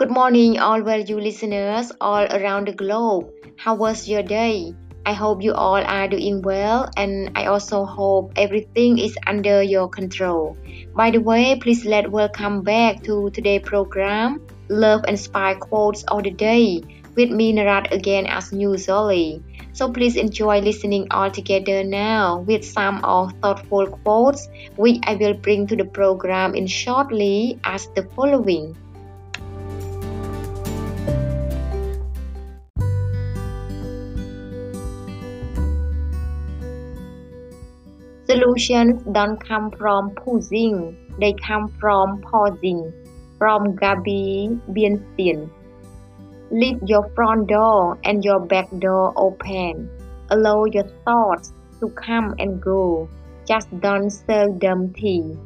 Good morning, all value listeners all around the globe. How was your day? I hope you all are doing well, and I also hope everything is under your control. By the way, please let welcome back to today's program, Love and Spy Quotes of the Day, with me Narat again as usually. So please enjoy listening all together now with some of thoughtful quotes which I will bring to the program in shortly as the following. Solutions don't come from pushing, they come from pausing. From Gabby Bernstein. Leave your front door and your back door open. Allow your thoughts to come and go. Just don't sell them tea.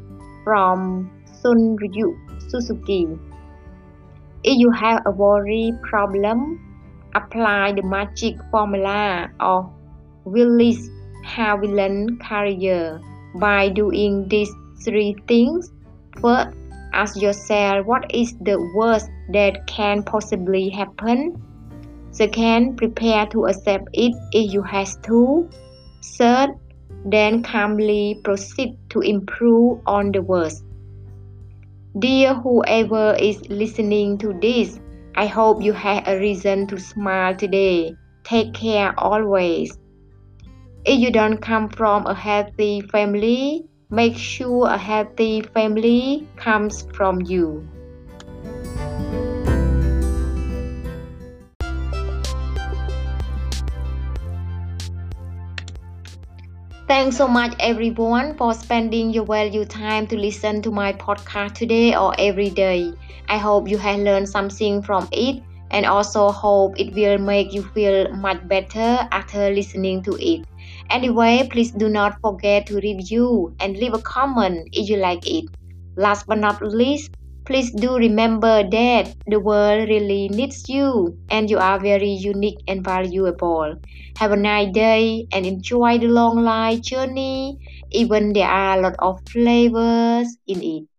From Shunryu Suzuki. If you have a worry problem, apply the magic formula of Willis Haviland Carrier by doing these three things. First, ask yourself what is the worst that can possibly happen. Second, prepare to accept it if you have to. Third, then calmly proceed to improve on the worst. Dear whoever is listening to this, I hope you had a reason to smile today. Take care always. If you don't come from a healthy family, make sure a healthy family comes from you. Thanks so much everyone for spending your valuable time to listen to my podcast today or every day. I hope you have learned something from it and also hope it will make you feel much better after listening to it. Anyway, please do not forget to review and leave a comment if you like it. Last but not least, please do remember that the world really needs you and you are very unique and valuable. Have a nice day and enjoy the long life journey, even there are a lot of flavors in it.